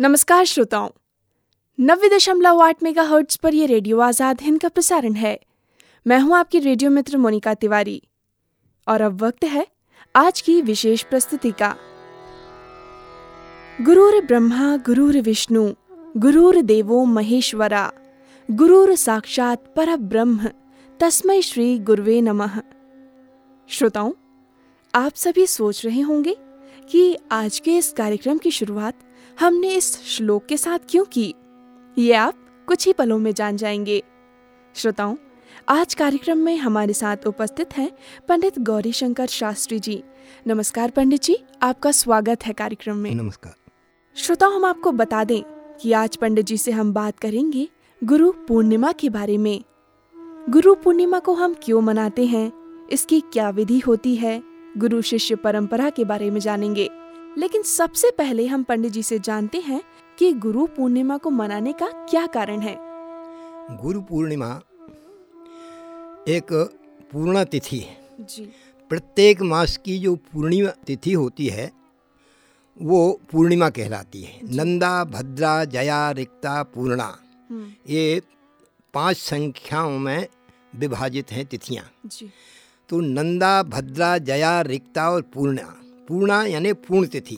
नमस्कार श्रोताओं। नब्बे दशमलव आठ मेगा हर्ट्स पर यह रेडियो आज़ाद हिंद का प्रसारण है। मैं हूँ आपकी रेडियो मित्र मोनिका तिवारी। और अब वक्त है आज की विशेष प्रस्तुति का। गुरुर ब्रह्मा, गुरुर विष्णु, गुरुर देवो महेश्वरा, गुरुर साक्षात पर ब्रह्म तस्मय श्री गुरुवे नमः। श्रोताओं, आप सभी सोच रहे होंगे कि आज के इस कार्यक्रम की शुरुआत हमने इस श्लोक के साथ क्यों की? ये आप कुछ ही पलों में जान जाएँगे। श्रोताओं आज कार्यक्रम में हमारे साथ उपस्थित हैं पंडित गौरी शंकर शास्त्री जी। नमस्कार पंडित जी आपका स्वागत है कार्यक्रम में। नमस्कार। श्रोताओं हम आपको बता दें कि आज पंडित जी से हम बात करेंगे गुरु पूर्णिमा के बारे में। गुरु पूर्णिमा को हम क्यों मनाते हैं? इसकी क्या विधि होती है? गुरु शिष्य परंपरा के बारे में जानेंगे। लेकिन सबसे पहले हम पंडित जी से जानते हैं कि गुरु पूर्णिमा को मनाने का क्या कारण है। गुरु पूर्णिमा एक पूर्णा तिथि है। जी। प्रत्येक मास की जो पूर्णिमा तिथि होती है वो पूर्णिमा कहलाती है। नंदा भद्रा जया रिक्ता पूर्णा ये पाँच संख्याओं में विभाजित हैं तिथियाँ। तो नंदा भद्रा जया रिक्ता और पूर्णा पूर्णा यानी पूर्ण तिथि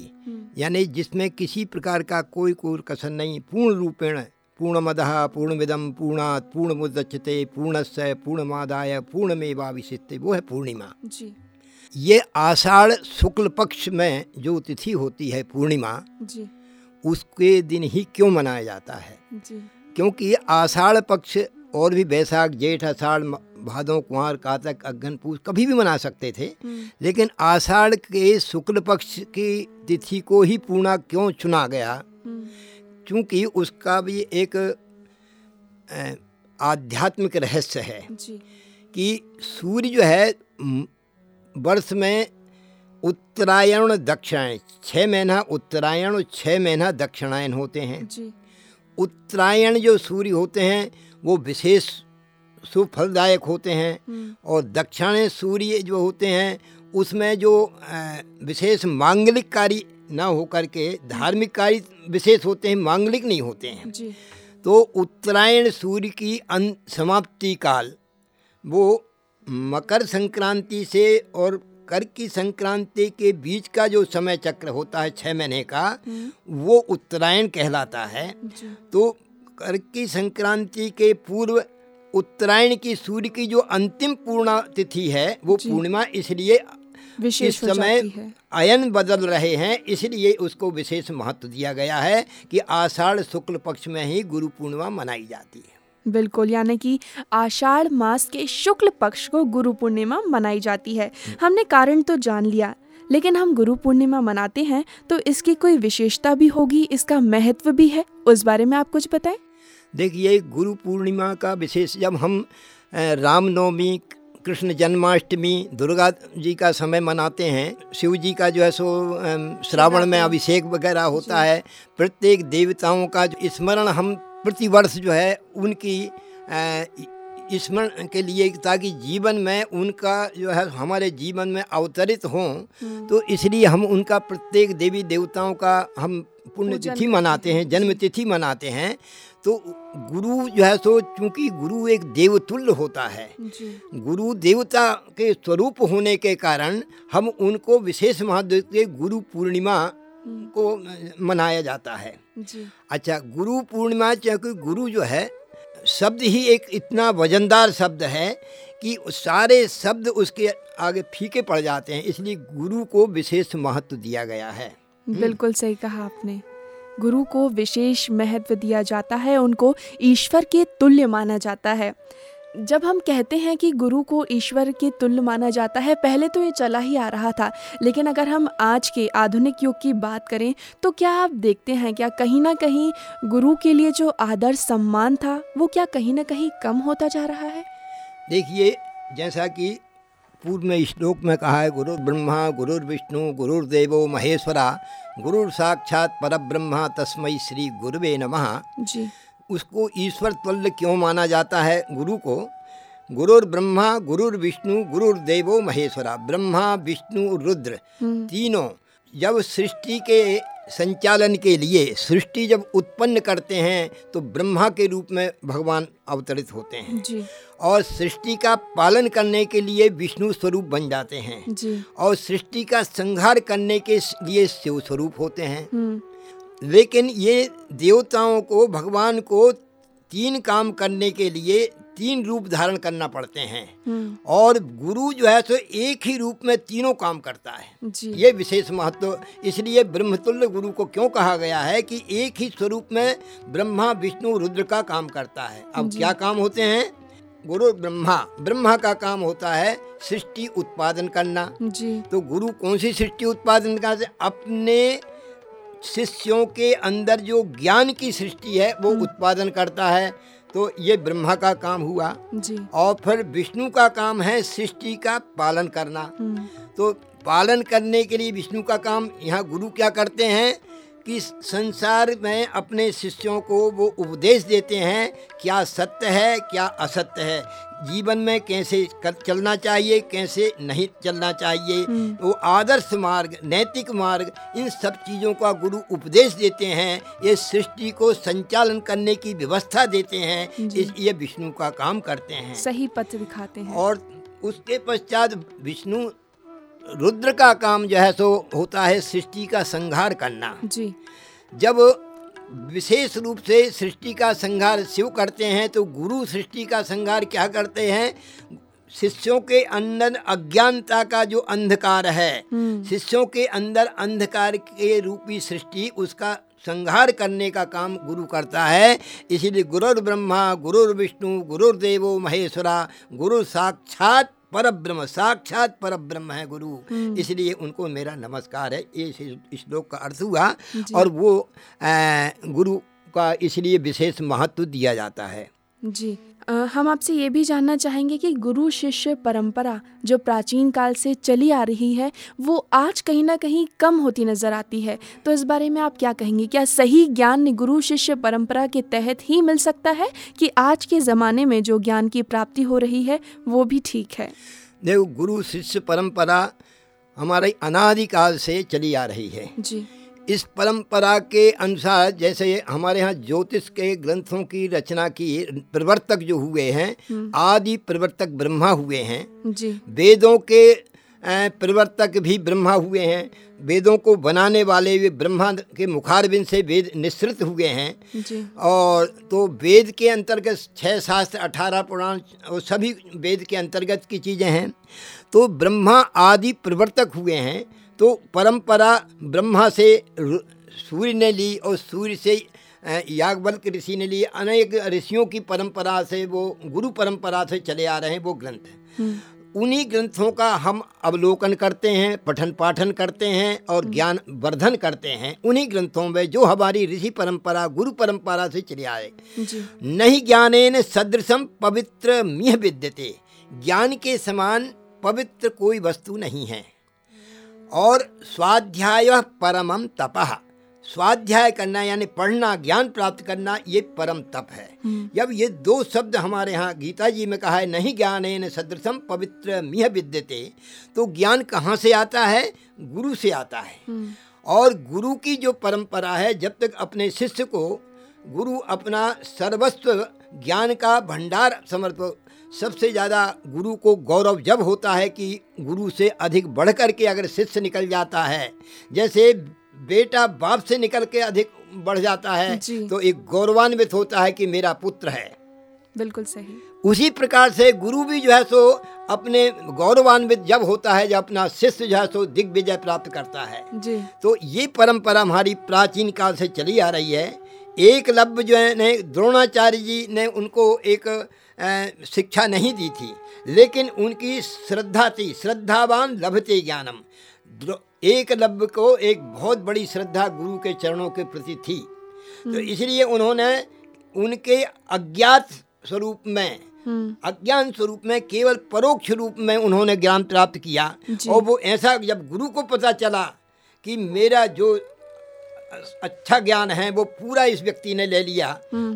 यानी जिसमें किसी प्रकार का कोई कोई कसर नहीं पूर्ण रूपेण पूर्णमदः पूर्णमिदम पूर्णात् पूर्णमुदच्यते पूर्णस्य पूर्णमादाय पूर्णमेवाविशिष्टे वो है पूर्णिमा। जी। ये आषाढ़ शुक्ल पक्ष में जो तिथि होती है पूर्णिमा जी। उसके दिन ही क्यों मनाया जाता है? जी। क्योंकि आषाढ़ पक्ष और भी बैसाख जेठ आषाढ़ भादों कुंवर कातक अग्न पूज कभी भी मना सकते थे। लेकिन आषाढ़ के शुक्ल पक्ष की तिथि को ही पूर्णा क्यों चुना गया? क्योंकि उसका भी एक आध्यात्मिक रहस्य है जी। कि सूर्य जो है वर्ष में उत्तरायण दक्षिणायन छः महीना उत्तरायण और छः महीना दक्षिणायन होते हैं। उत्तरायण जो सूर्य होते हैं वो विशेष शुभ फलदायक होते हैं और दक्षिण सूर्य जो होते हैं उसमें जो विशेष मांगलिक कार्य न होकर के धार्मिक कार्य विशेष होते हैं मांगलिक नहीं होते हैं। जी। तो उत्तरायण सूर्य की अं समाप्ति काल वो मकर संक्रांति से और कर की संक्रांति के बीच का जो समय चक्र होता है छः महीने का वो उत्तरायण कहलाता है। तो कर की संक्रांति के पूर्व उत्तरायण की सूर्य की जो अंतिम पूर्णा तिथि है वो पूर्णिमा इसलिए इस विशेष समय अयन बदल रहे हैं इसलिए उसको विशेष महत्व दिया गया है कि आषाढ़ शुक्ल पक्ष में ही गुरु पूर्णिमा मनाई जाती है। बिल्कुल यानी कि आषाढ़ मास के शुक्ल पक्ष को गुरु पूर्णिमा मनाई जाती है। हमने कारण तो जान लिया लेकिन हम गुरु पूर्णिमा मनाते हैं तो इसकी कोई विशेषता भी होगी इसका महत्व भी है उस बारे में आप कुछ बताएँ? देखिए गुरु पूर्णिमा का विशेष जब हम रामनवमी कृष्ण जन्माष्टमी दुर्गा जी का समय मनाते हैं शिव जी का जो है सो श्रावण में अभिषेक वगैरह होता है प्रत्येक देवताओं का जो स्मरण हम प्रतिवर्ष जो है उनकी स्मरण के लिए ताकि जीवन में उनका जो है हमारे जीवन में अवतरित हों। तो इसलिए हम उनका प्रत्येक देवी देवताओं का हम पुण्यतिथि मनाते हैं। जन्म तिथि मनाते हैं। तो गुरु जो है सो चूँकि गुरु एक देवतुल्य होता है जी। गुरु देवता के स्वरूप होने के कारण हम उनको विशेष महत्व देते गुरु पूर्णिमा को मनाया जाता है। जी। अच्छा गुरु पूर्णिमा क्योंकि गुरु जो है शब्द ही एक इतना वजनदार शब्द है कि सारे शब्द उसके आगे फीके पड़ जाते हैं इसलिए गुरु को विशेष महत्व दिया गया है। बिल्कुल सही कहा आपने। गुरु को विशेष महत्व दिया जाता है, उनको ईश्वर के तुल्य माना जाता है। जब हम कहते हैं कि गुरु को ईश्वर के तुल्य माना जाता है, पहले तो ये चला ही आ रहा था, लेकिन अगर हम आज के आधुनिक युग की बात करें तो क्या आप देखते हैं, क्या कहीं ना कहीं गुरु के लिए जो आदर सम्मान था, वो क्या कहीं ना कहीं कम होता जा रहा है? देखिए, जैसा कि पूर्व में श्लोक में कहा है गुरु ब्रह्मा गुरुर विष्णु गुरुर्देवो महेश्वरा गुरुर साक्षात परब्रह्मा तस्मै श्री गुरुवे नमः। जी। उसको ईश्वर तुल्य क्यों माना जाता है? गुरु को गुरुर ब्रह्मा गुरुर विष्णु गुरुर देवो महेश्वरा ब्रह्मा विष्णु रुद्र हम्म, तीनों जब सृष्टि के संचालन के लिए सृष्टि जब उत्पन्न करते हैं तो ब्रह्मा के रूप में भगवान अवतरित होते हैं। जी। और सृष्टि का पालन करने के लिए विष्णु स्वरूप बन जाते हैं। जी। और सृष्टि का संहार करने के लिए शिव स्वरूप होते हैं। हम्म। लेकिन ये देवताओं को भगवान को तीन काम करने के लिए तीन रूप धारण करना पड़ते हैं। हम्म। और गुरु जो है सो एक ही रूप में तीनों काम करता है। ये विशेष महत्व इसलिए ब्रह्मतुल्य गुरु को क्यों कहा गया है कि एक ही स्वरूप में ब्रह्मा विष्णु रुद्र का काम करता है? अब क्या काम होते हैं? गुरु ब्रह्मा ब्रह्मा का काम होता है सृष्टि उत्पादन करना। जी। तो गुरु कौन सी सृष्टि उत्पादन करते अपने शिष्यों के अंदर जो ज्ञान की सृष्टि है वो उत्पादन करता है। तो ये ब्रह्मा का काम हुआ जी। और फिर विष्णु का काम है सृष्टि का पालन करना। हम्म। तो पालन करने के लिए विष्णु का काम यहाँ गुरु क्या करते हैं? कि संसार में अपने शिष्यों को वो उपदेश देते हैं क्या सत्य है क्या असत्य है? जीवन में कैसे चलना चाहिए कैसे नहीं चलना चाहिए? वो आदर्श मार्ग नैतिक मार्ग इन सब चीज़ों का गुरु उपदेश देते हैं। ये सृष्टि को संचालन करने की व्यवस्था देते हैं। इस ये विष्णु का काम करते हैं। सही पथ दिखाते हैं। और उसके पश्चात विष्णु रुद्र का काम जो है सो होता है सृष्टि का संहार करना। जी। जब विशेष रूप से सृष्टि का संहार शिव करते हैं तो गुरु सृष्टि का संहार क्या करते हैं? शिष्यों के अंदर अज्ञानता का जो अंधकार है शिष्यों के अंदर अंधकार के रूपी सृष्टि उसका संहार करने का काम गुरु करता है। इसीलिए गुरुर्ब्रह्मा गुरुर्विष्णु गुरुर गुरुर्देवो महेश्वरा गुरु साक्षात पर ब्रह्म साक्षात पर ब्रह्म है गुरु। इसलिए उनको मेरा नमस्कार है। ये इस श्लोक का अर्थ हुआ और वो आ, गुरु का इसलिए विशेष महत्व दिया जाता है। जी। हम आपसे ये भी जानना चाहेंगे कि गुरु शिष्य परंपरा जो प्राचीन काल से चली आ रही है वो आज कहीं ना कहीं कम होती नज़र आती है। तो इस बारे में आप क्या कहेंगे? क्या सही ज्ञान गुरु शिष्य परंपरा के तहत ही मिल सकता है कि आज के ज़माने में जो ज्ञान की प्राप्ति हो रही है वो भी ठीक है? देखो गुरु शिष्य परंपरा हमारे अनादिकाल से चली आ रही है। जी। इस परंपरा के अनुसार जैसे हमारे यहाँ ज्योतिष के ग्रंथों की रचना की प्रवर्तक जो हुए हैं आदि प्रवर्तक ब्रह्मा हुए हैं। जी। वेदों के प्रवर्तक भी ब्रह्मा हुए हैं। वेदों को बनाने वाले भी ब्रह्मा के मुखारबिंद से वेद निश्रित हुए हैं। जी। और तो वेद के अंतर्गत छः शास्त्र अठारह पुराण और सभी वेद के अंतर्गत की चीज़ें हैं। तो ब्रह्मा आदि प्रवर्तक हुए हैं। तो परंपरा ब्रह्मा से सूर्य ने ली और सूर्य से याज्ञवल्क्य ऋषि ने ली अनेक ऋषियों की परंपरा से वो गुरु परंपरा से चले आ रहे हैं वो ग्रंथ। हैं उन्हीं ग्रंथों का हम अवलोकन करते हैं पठन पाठन करते हैं और ज्ञान वर्धन करते हैं। उन्हीं ग्रंथों में जो हमारी ऋषि परंपरा गुरु परंपरा से चले आए। नहीं ज्ञानेन सदृशम पवित्र मिह विद्यते। ज्ञान के समान पवित्र कोई वस्तु नहीं है। और स्वाध्याय परमम तपः। स्वाध्याय करना यानी पढ़ना ज्ञान प्राप्त करना ये परम तप है। जब ये दो शब्द हमारे यहाँ गीता जी में कहा है नहीं ज्ञानेन सदृशम पवित्र मिह विद्यते तो ज्ञान कहाँ से आता है? गुरु से आता है। और गुरु की जो परंपरा है जब तक अपने शिष्य को गुरु अपना सर्वस्व ज्ञान का भंडार समर्प सबसे ज़्यादा गुरु को गौरव जब होता है कि गुरु से अधिक बढ़ कर के अगर शिष्य निकल जाता है जैसे बेटा बाप से निकल के अधिक बढ़ जाता है तो एक गौरवान्वित होता है कि मेरा पुत्र है। बिल्कुल सही। उसी प्रकार से गुरु भी जो है सो अपने गौरवान्वित जब होता है जब अपना शिष्य जो है सो दिग्विजय प्राप्त करता है। जी। तो ये परंपरा हमारी प्राचीन काल से चली आ रही है। एक लब जो है ने द्रोणाचार्य जी ने उनको एक शिक्षा नहीं दी थी लेकिन उनकी श्रद्धा थी श्रद्धावान लभते ज्ञानम। एक लब को एक बहुत बड़ी श्रद्धा गुरु के चरणों के प्रति थी। तो इसलिए उन्होंने उनके अज्ञात स्वरूप में हम्म। अज्ञान स्वरूप में केवल परोक्ष रूप में उन्होंने ज्ञान प्राप्त किया। और वो ऐसा जब गुरु को पता चला कि मेरा जो अच्छा ज्ञान है वो पूरा इस व्यक्ति ने ले लिया।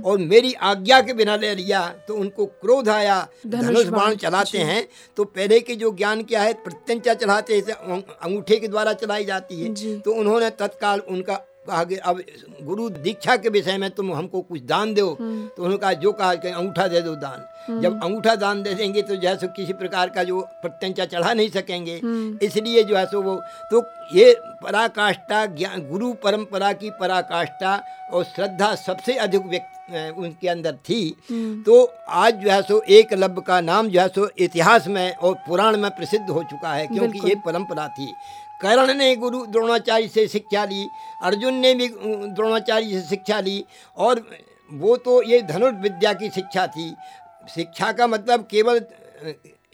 और मेरी आज्ञा के बिना ले लिया तो उनको क्रोध आया। धनुष बाण, चलाते हैं तो पहले के जो ज्ञान क्या है प्रत्यंचा चलाते हैं, अंगूठे के द्वारा चलाई जाती है। तो उन्होंने तत्काल उनका कि अब गुरु दीक्षा के विषय में तुम हमको कुछ दान दो हम्म। तो उन्होंने कहा जो कहा कि अंगूठा दे दो दान जब अंगूठा दान दे देंगे तो जैसे किसी प्रकार का जो प्रत्यंचा चढ़ा नहीं सकेंगे हम्म। इसलिए जो है सो वो तो ये पराकाष्ठा ज्ञान गुरु परंपरा की पराकाष्ठा और श्रद्धा सबसे अधिक व्यक्त उनके अंदर थी हम्म। तो आज जो है सो एक लब का नाम जो है सो इतिहास में और पुराण में प्रसिद्ध हो चुका है क्योंकि ये परंपरा थी कर्ण ने गुरु द्रोणाचार्य से शिक्षा ली, अर्जुन ने भी द्रोणाचार्य से शिक्षा ली और वो तो ये धनुर्विद्या की शिक्षा थी। शिक्षा का मतलब केवल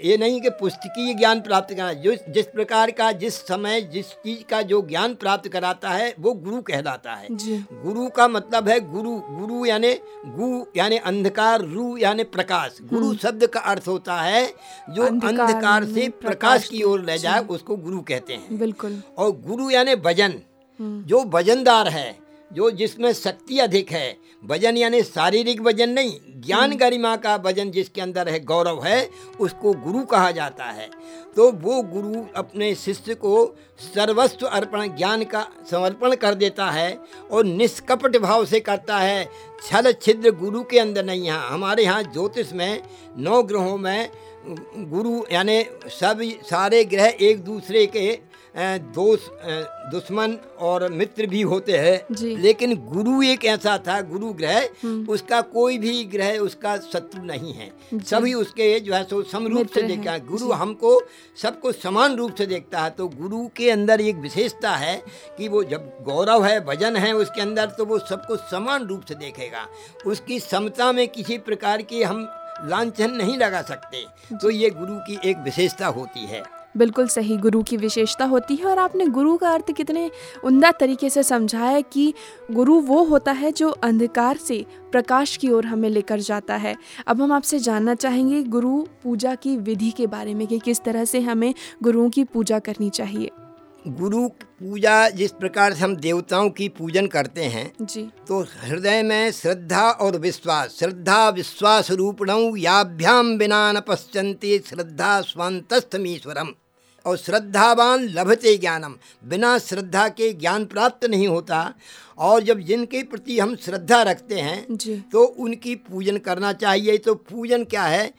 ये नहीं कि पुस्तकीय ज्ञान प्राप्त करना जो जिस प्रकार का जिस समय जिस चीज़ का जो ज्ञान प्राप्त कराता है वो गुरु कहलाता है। गुरु का मतलब है गुरु गुरु यानी गु यानी अंधकार रू यानी प्रकाश। गुरु शब्द का अर्थ होता है जो अंधकार से प्रकाश की ओर ले जाए उसको गुरु कहते हैं। बिल्कुल। और गुरु यानी वज़न हम्म। जो वजनदार है जो जिसमें शक्ति अधिक है, वज़न यानी शारीरिक वज़न नहीं ज्ञान गरिमा का वज़न जिसके अंदर है, गौरव है, उसको गुरु कहा जाता है। तो वो गुरु अपने शिष्य को सर्वस्व अर्पण, ज्ञान का समर्पण कर देता है और निष्कपट भाव से करता है, छल छिद्र गुरु के अंदर नहीं है। हमारे यहाँ ज्योतिष में नौ ग्रहों में गुरु यानी सब सारे ग्रह एक दूसरे के दोस्त दुश्मन और मित्र भी होते हैं। लेकिन गुरु एक ऐसा था गुरु ग्रह उसका कोई भी ग्रह उसका शत्रु नहीं है। सभी उसके जो है सो समरूप से देखा है। गुरु हमको सबको समान रूप से देखता है। तो गुरु के अंदर एक विशेषता है कि वो जब गौरव है भजन है उसके अंदर तो वो सबको समान रूप से देखेगा। उसकी समता में किसी प्रकार की हम लांछन नहीं लगा सकते। तो ये गुरु की एक विशेषता होती है। बिल्कुल सही गुरु की विशेषता होती है और आपने गुरु का अर्थ कितने उमदा तरीके से समझाया कि गुरु वो होता है जो अंधकार से प्रकाश की ओर हमें लेकर जाता है। अब हम आपसे जानना चाहेंगे गुरु पूजा की विधि के बारे में कि किस तरह से हमें गुरुओं की पूजा करनी चाहिए। गुरु पूजा जिस प्रकार से हम देवताओं की पूजन करते हैं जी। तो हृदय में श्रद्धा और विश्वास श्रद्धा विश्वास रूपणौ याभ्याम बिना न पश्यन्ति श्रद्धा स्वांतस्थमीश्वरम और श्रद्धावान लभते ज्ञानम। बिना श्रद्धा के ज्ञान प्राप्त नहीं होता। और जब जिनके प्रति हम श्रद्धा रखते हैं जी। तो उनकी पूजन करना चाहिए। तो पूजन क्या है?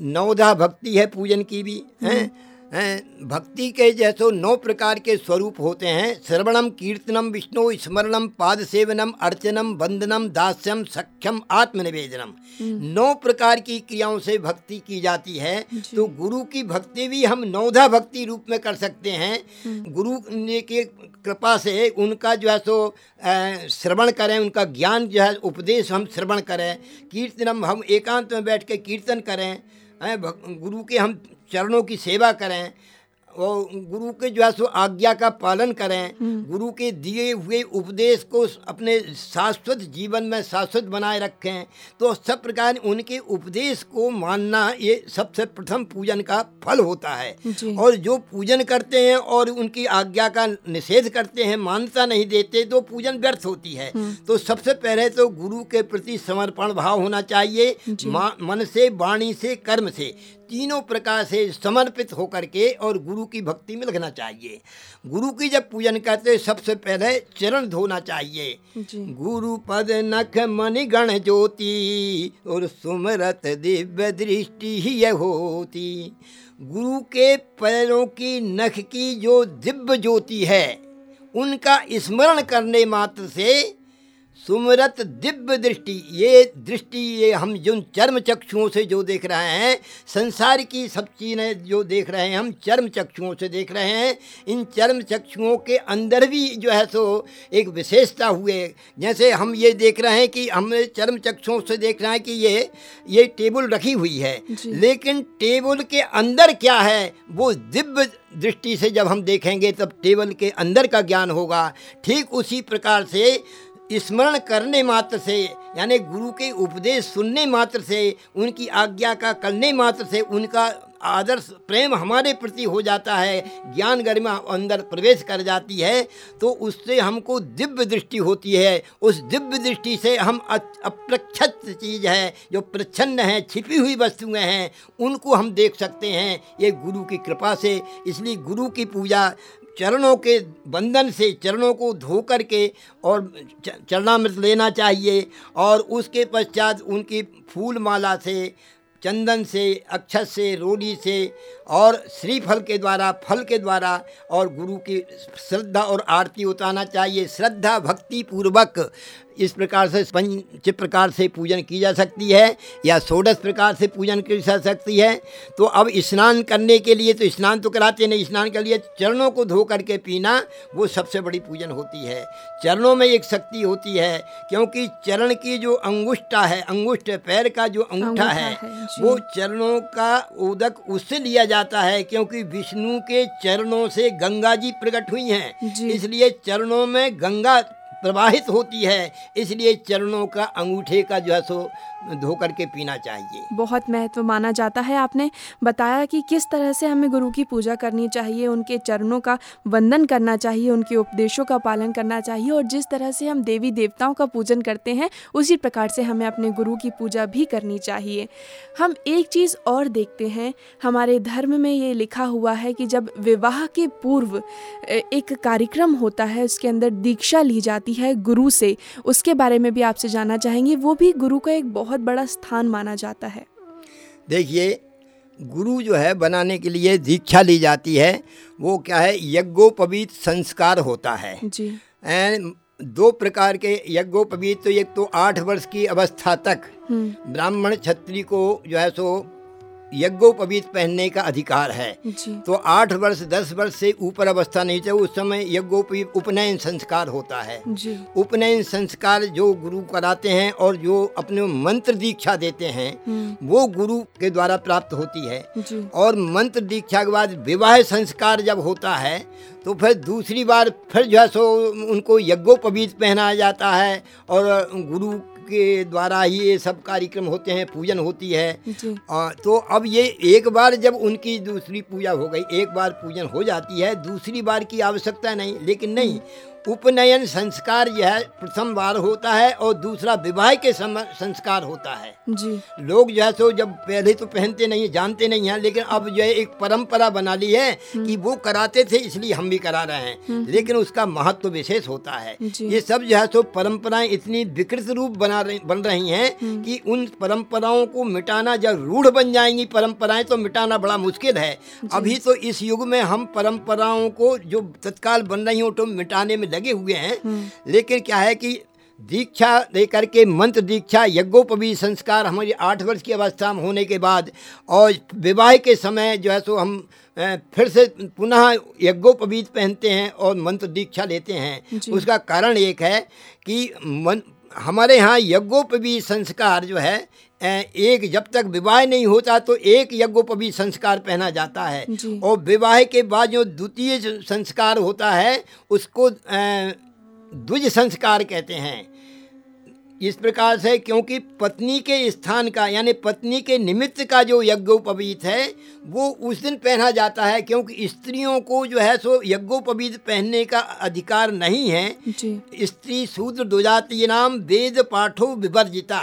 नवधा भक्ति है पूजन की भी हैं, भक्ति के जैसो नौ प्रकार के स्वरूप होते हैं। श्रवणम कीर्तनम विष्णु स्मरणम पाद सेवनम अर्चनम वंदनम दास्यम सख्यम आत्मनिवेदनम। नौ प्रकार की क्रियाओं से भक्ति की जाती है। तो गुरु की भक्ति भी हम नौधा भक्ति रूप में कर सकते हैं। गुरु ने के कृपा से उनका जो है सो श्रवण करें उनका ज्ञान जो है उपदेश हम श्रवण करें। कीर्तनम हम एकांत में बैठ के कीर्तन करें। गुरु के हम चरणों की सेवा करें और गुरु के जो है सो आज्ञा का पालन करें गुरु के दिए हुए उपदेश को अपने शाश्वत जीवन में शाश्वत बनाए रखें तो सब प्रकार उनके उपदेश को मानना ये सबसे प्रथम पूजन का फल होता है। और जो पूजन करते हैं और उनकी आज्ञा का निषेध करते हैं मान्यता नहीं देते तो पूजन व्यर्थ होती है। तो सबसे पहले तो गुरु के प्रति समर्पण भाव होना चाहिए मन से वाणी से कर्म से। तीनों प्रकार से समर्पित होकर के और गुरु की भक्ति में लगना चाहिए। गुरु की जब पूजन करते सबसे पहले चरण धोना चाहिए। गुरु पद नख मणि गण ज्योति और सुमरत दिव्य दृष्टि ही यह होती। गुरु के पैरों की नख की जो दिव्य ज्योति है उनका स्मरण करने मात्र से सुमरत दिव्य दृष्टि ये दृष्टि ये हम जिन चर्म चक्षुओं से जो देख रहे हैं संसार की सब चीज़ें जो देख रहे हैं हम चर्म चक्षुओं से देख रहे हैं। इन चर्म चक्षुओं के अंदर भी जो है सो एक विशेषता हुए। जैसे हम ये देख रहे हैं कि हम चर्म चक्षुओं से देख रहे हैं कि ये ये टेबल रखी हुई है। लेकिन टेबल के अंदर क्या है? वो दिव्य दृष्टि से जब हम देखेंगे तब टेबल के अंदर का ज्ञान होगा। ठीक उसी प्रकार से स्मरण करने मात्र से, यानी गुरु के उपदेश सुनने मात्र से, उनकी आज्ञा का करने मात्र से उनका आदर्श प्रेम हमारे प्रति हो जाता है, ज्ञान गरिमा अंदर प्रवेश कर जाती है तो उससे हमको दिव्य दृष्टि होती है। उस दिव्य दृष्टि से हम अप्रक्षत चीज़ है, जो प्रच्छन्न है, छिपी हुई वस्तुएँ हैं, उनको हम देख सकते हैं, ये गुरु की कृपा से। इसलिए गुरु की पूजा चरणों के बंधन से चरणों को धो कर के और चरणामृत लेना चाहिए और उसके पश्चात उनकी फूल माला से, चंदन से, अक्षत से रोड़ी से और श्रीफल के द्वारा, फल के द्वारा और गुरु की श्रद्धा और आरती उतारना चाहिए। श्रद्धा भक्ति पूर्वक इस प्रकार से पंच प्रकार से पूजन की जा सकती है या षोडश प्रकार से पूजन की जा सकती है तो अब स्नान करने के लिए तो स्नान तो कराते नहीं स्नान के लिए चरणों को धो करके पीना वो सबसे बड़ी पूजन होती है। चरणों में एक शक्ति होती है क्योंकि चरण की जो अंगुष्ठा है अंगुष्ठ पैर का जो अंगूठा है, है वो चरणों का उदक उससे लिया जाता है क्योंकि विष्णु के चरणों से गंगा जी प्रकट हुई हैं। इसलिए चरणों में गंगा प्रवाहित होती है इसलिए चरणों का अंगूठे का जो है सो धो करके पीना चाहिए। बहुत महत्व माना जाता है आपने। बताया कि किस तरह से हमें गुरु की पूजा करनी चाहिए, उनके चरणों का वंदन करना चाहिए, उनके उपदेशों का पालन करना चाहिए और जिस तरह से हम देवी देवताओं का पूजन करते हैं, उसी प्रकार से हमें अपने गुरु की पूजा भी करनी चाहिए। हम एक चीज़ और देखते हैं। हमारे धर्म में ये लिखा हुआ है कि जब विवाह के पूर्व एक कार्यक्रम होता है, उसके अंदर दीक्षा ली जाती है गुरु से, उसके बारे में भी आपसे जानना चाहेंगे, वो भी गुरु का एक बहुत बड़ा स्थान माना जाता है। देखिए गुरु जो है बनाने के लिए दीक्षा ली जाती है वो क्या है यज्ञोपवीत संस्कार होता है। जी। एंड दो प्रकार के यज्ञोपवीत तो एक तो आठ वर्ष की अवस्था तक हम्म। ब्राह्मण क्षत्रिय को जो है सो यज्ञोपवीत पहनने का अधिकार है। तो आठ वर्ष दस वर्ष से ऊपर अवस्था नहीं चाहिए उस समय यज्ञोपवीत उपनयन संस्कार होता है। उपनयन संस्कार जो गुरु कराते हैं और जो अपने मंत्र दीक्षा देते हैं हम्म। वो गुरु के द्वारा प्राप्त होती है। जी। और मंत्र दीक्षा के बाद विवाह संस्कार जब होता है तो फिर दूसरी बार फिर जो है सो उनको यज्ञोपवीत पहनाया जाता है और गुरु के द्वारा ही ये सब कार्यक्रम होते हैं पूजन होती है। आ, तो अब ये एक बार जब उनकी दूसरी पूजा हो गई एक बार पूजन हो जाती है दूसरी बार की आवश्यकता नहीं लेकिन नहीं उपनयन संस्कार यह प्रथम बार होता है और दूसरा विवाह के संस्कार होता है। जी। लोग जो है सो जब पहले तो पहनते नहीं जानते नहीं हैं लेकिन अब जो है एक परंपरा बना ली है हम्म। कि वो कराते थे इसलिए हम भी करा रहे हैं। हम्म। लेकिन उसका महत्व तो विशेष होता है। ये सब जो है सो परंपराएँ इतनी विकृत रूप बना रही बन रही हैं हम्म। कि उन परंपराओं को मिटाना जब रूढ़ बन जाएँगी परंपराएँ तो मिटाना बड़ा मुश्किल है। अभी तो इस युग में हम परंपराओं को जो तत्काल बन रही हो तो मिटाने में लगे हुए हैं। हम्म। लेकिन क्या है कि दीक्षा लेकर के मंत्र दीक्षा यज्ञोपवी संस्कार हमारी आठ वर्ष की अवस्था में होने के बाद और विवाह के समय जो है सो हम फिर से पुनः यज्ञोपवीत पहनते हैं और मंत्र दीक्षा लेते हैं। उसका कारण एक है कि मन हमारे यहाँ यज्ञोपवी संस्कार जो है एक जब तक विवाह नहीं होता तो एक यज्ञोपवी संस्कार पहना जाता है। और विवाह के बाद जो द्वितीय संस्कार होता है उसको द्विज संस्कार कहते हैं। इस प्रकार से क्योंकि पत्नी के स्थान का यानी पत्नी के निमित्त का जो यज्ञोपवीत है वो उस दिन पहना जाता है क्योंकि स्त्रियों को जो है सो यज्ञोपवीत पहनने का अधिकार नहीं है। स्त्री शूद्र दुजाती नाम वेद पाठो विवर्जिता।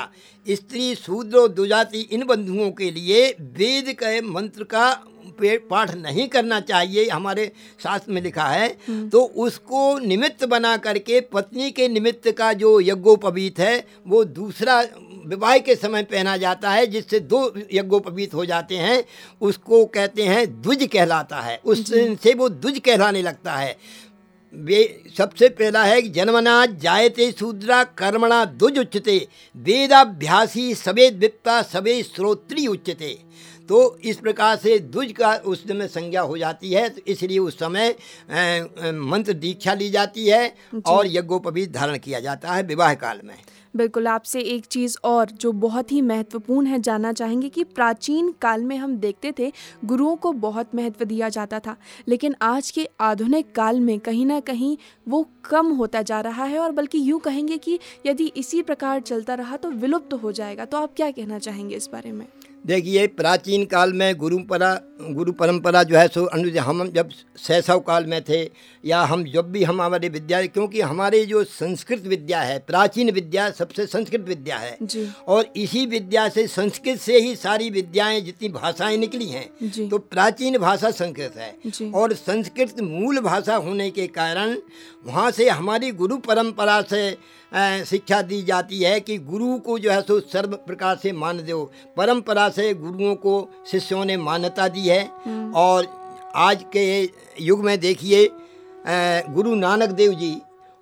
स्त्री शूद्र दुजाति इन बंधुओं के लिए वेद के मंत्र का पाठ नहीं करना चाहिए हमारे शास्त्र में लिखा है। हम्म। तो उसको निमित्त बना करके पत्नी के निमित्त का जो यज्ञोपवीत है वो दूसरा विवाह के समय पहना जाता है जिससे दो यज्ञोपवीत हो जाते हैं। उसको कहते हैं द्विज कहलाता है। उससे वो द्विज कहलाने लगता है। वे सबसे पहला है कि जन्मना जायते शूद्रा कर्मणा दुज उच्चते वेदाभ्यासी सवेद विप्ता सवे श्रोत्री उच्चते तो इस प्रकार से दुज का उस समय संज्ञा हो जाती है तो इसलिए उस समय मंत्र दीक्षा ली जाती है और यज्ञोपवीत धारण किया जाता है विवाह काल में। बिल्कुल, आपसे एक चीज़ और जो बहुत ही महत्वपूर्ण है, जानना चाहेंगे कि प्राचीन काल में हम देखते थे, गुरुओं को बहुत महत्व दिया जाता था, लेकिन आज के आधुनिक काल में कहीं ना कहीं वो कम होता जा रहा है और बल्कि यूँ कहेंगे कि यदि इसी प्रकार चलता रहा तो विलुप्त तो हो जाएगा। तो आप क्या कहना चाहेंगे इस बारे में? देखिए प्राचीन काल में गुरु परा गुरु परंपरा जो है सो अनुज हम जब शैशव काल में थे या हम जब भी हम हमारे विद्या क्योंकि हमारे जो संस्कृत विद्या है प्राचीन विद्या सबसे संस्कृत विद्या है। और इसी विद्या से संस्कृत से ही सारी विद्याएँ जितनी भाषाएँ निकली हैं तो प्राचीन भाषा संस्कृत है। और संस्कृत मूल भाषा होने के कारण वहाँ से हमारी गुरु परंपरा से शिक्षा दी जाती है कि गुरु को जो है सो सर्व प्रकार से मान दो। परंपरा से गुरुओं को शिष्यों ने मान्यता दी है। और आज के युग में देखिए गुरु नानक देव जी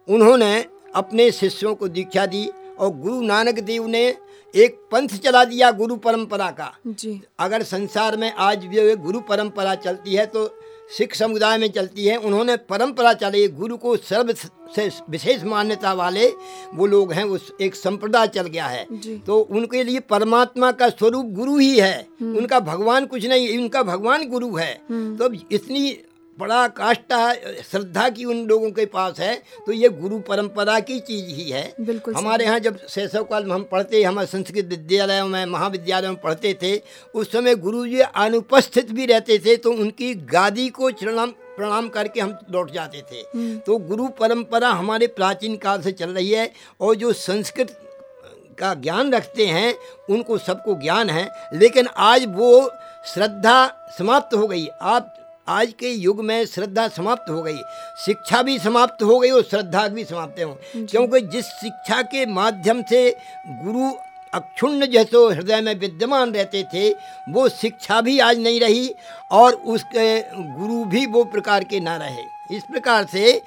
उन्होंने अपने शिष्यों को दीक्षा दी और गुरु नानक देव ने एक पंथ चला दिया गुरु परंपरा का। जी। अगर संसार में आज भी गुरु परंपरा चलती है तो सिख समुदाय में चलती है उन्होंने परंपरा चली गुरु को सर्व से विशेष मान्यता वाले वो लोग हैं उस एक संप्रदाय चल गया है। तो उनके लिए परमात्मा का स्वरूप गुरु ही है। उनका भगवान कुछ नहीं उनका भगवान गुरु है। तो इतनी बड़ा काष्ठा श्रद्धा की उन लोगों के पास है तो ये गुरु परंपरा की चीज़ ही है। बिल्कुल हमारे यहाँ जब शैशव काल में हम पढ़ते हमारे संस्कृत विद्यालयों में महाविद्यालयों में पढ़ते थे उस समय गुरु जी अनुपस्थित भी रहते थे तो उनकी गादी को प्रणाम प्रणाम करके हम लौट जाते थे। तो गुरु परंपरा हमारे प्राचीन काल से चल रही है और जो संस्कृत का ज्ञान रखते हैं उनको सबको ज्ञान है लेकिन आज वो श्रद्धा समाप्त हो गई। आप आज के युग में श्रद्धा समाप्त हो गई। शिक्षा भी समाप्त हो गई और श्रद्धा भी समाप्त हो। क्योंकि जिस शिक्षा के माध्यम से गुरु अक्षुण्ण जैसो हृदय में विद्यमान रहते थे वो शिक्षा भी आज नहीं रही और उसके गुरु भी वो प्रकार के ना रहे। इस प्रकार से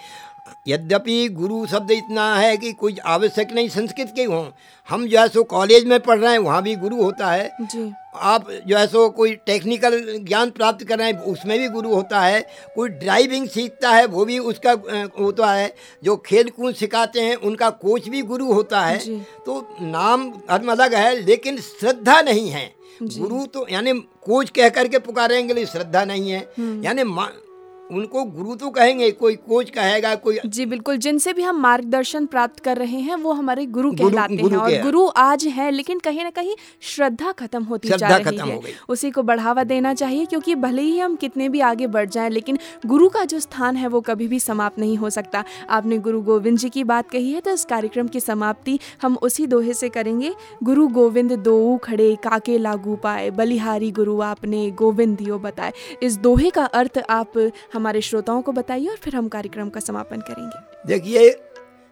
यद्यपि गुरु शब्द इतना है कि कुछ आवश्यक नहीं संस्कृत के हों हम जो है सो कॉलेज में पढ़ रहे हैं वहाँ भी गुरु होता है। जी। आप जो है सो कोई टेक्निकल ज्ञान प्राप्त कर रहे हैं उसमें भी गुरु होता है कोई ड्राइविंग सीखता है वो भी उसका होता है। जो खेल कूद सिखाते हैं उनका कोच भी गुरु होता है। तो नाम धर्म अलग है लेकिन श्रद्धा नहीं है। गुरु तो यानी कोच कह करके पुकारेंगे लिए श्रद्धा नहीं है। यानी मा- उनको गुरु तो कहेंगे कोई कोच कहेगा कोई जी बिल्कुल जिनसे भी हम मार्गदर्शन प्राप्त कर रहे हैं वो हमारे गुरु गुरु- कहलाते गुरु हैं और गुरु आज है लेकिन कहीं ना कहीं श्रद्धा खत्म होती जा रही है। उसी को बढ़ावा देना चाहिए क्योंकि भले ही हम कितने भी आगे बढ़ जाएँ लेकिन गुरु का जो स्थान है वो कभी भी समाप्त नहीं हो सकता। आपने गुरु गोविंद जी की बात कही है तो इस कार्यक्रम की समाप्ति हम उसी दोहे से करेंगे। गुरु गोविंद दो खड़े काके लागू पाए बलिहारी गुरु आपने गोविंद दियो बताए। इस दोहे का अर्थ आप हमारे श्रोताओं को बताइए और फिर हम कार्यक्रम का समापन करेंगे। देखिए,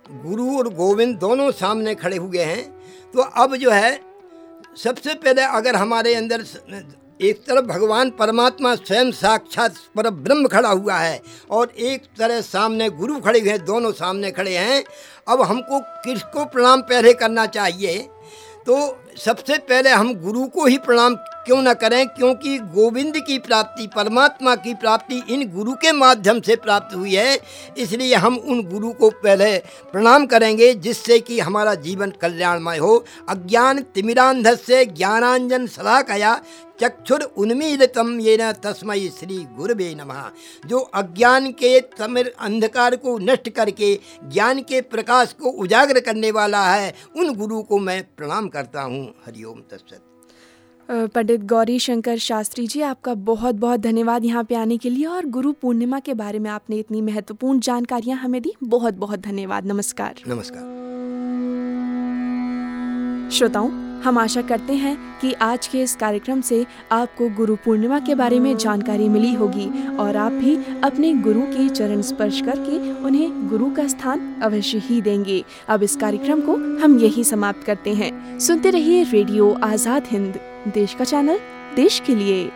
गुरु और गोविंद दोनों सामने खड़े हुए हैं तो अब जो है, सबसे पहले अगर हमारे अंदर एक तरफ़ भगवान परमात्मा स्वयं साक्षात पर ब्रह्म खड़ा हुआ है और एक तरह सामने गुरु खड़े हुए हैं, दोनों सामने खड़े हैं, अब हमको किसको प्रणाम पहले करना चाहिए? तो सबसे पहले हम गुरु को ही प्रणाम क्यों न करें? क्योंकि गोविंद की प्राप्ति, परमात्मा की प्राप्ति इन गुरु के माध्यम से प्राप्त हुई है। इसलिए हम उन गुरु को पहले प्रणाम करेंगे, जिससे कि हमारा जीवन कल्याणमय हो। अज्ञान तिमिरांध से ज्ञानांजन सलाकया चक्षुर उन्मीलितम ये न तस्मय श्री गुरुवे नमः। जो अज्ञान के तमिर अंधकार को नष्ट करके, ज्ञान के प्रकाश को उजागर करने वाला है, उन गुरु को मैं प्रणाम करता हूँ। हरिओम तत्सत। पंडित गौरी शंकर शास्त्री जी आपका बहुत बहुत धन्यवाद यहाँ पे आने के लिए और गुरु पूर्णिमा के बारे में आपने इतनी महत्वपूर्ण जानकारियाँ हमें दी। बहुत बहुत धन्यवाद। नमस्कार। नमस्कार। श्रोताओं हम आशा करते हैं कि आज के इस कार्यक्रम से आपको गुरु पूर्णिमा के बारे में जानकारी मिली होगी और आप भी अपने गुरु के चरण स्पर्श करके उन्हें गुरु का स्थान अवश्य ही देंगे। अब इस कार्यक्रम को हम यही समाप्त करते हैं। सुनते रहिए रेडियो आज़ाद हिंद। देश का चैनल देश के लिए।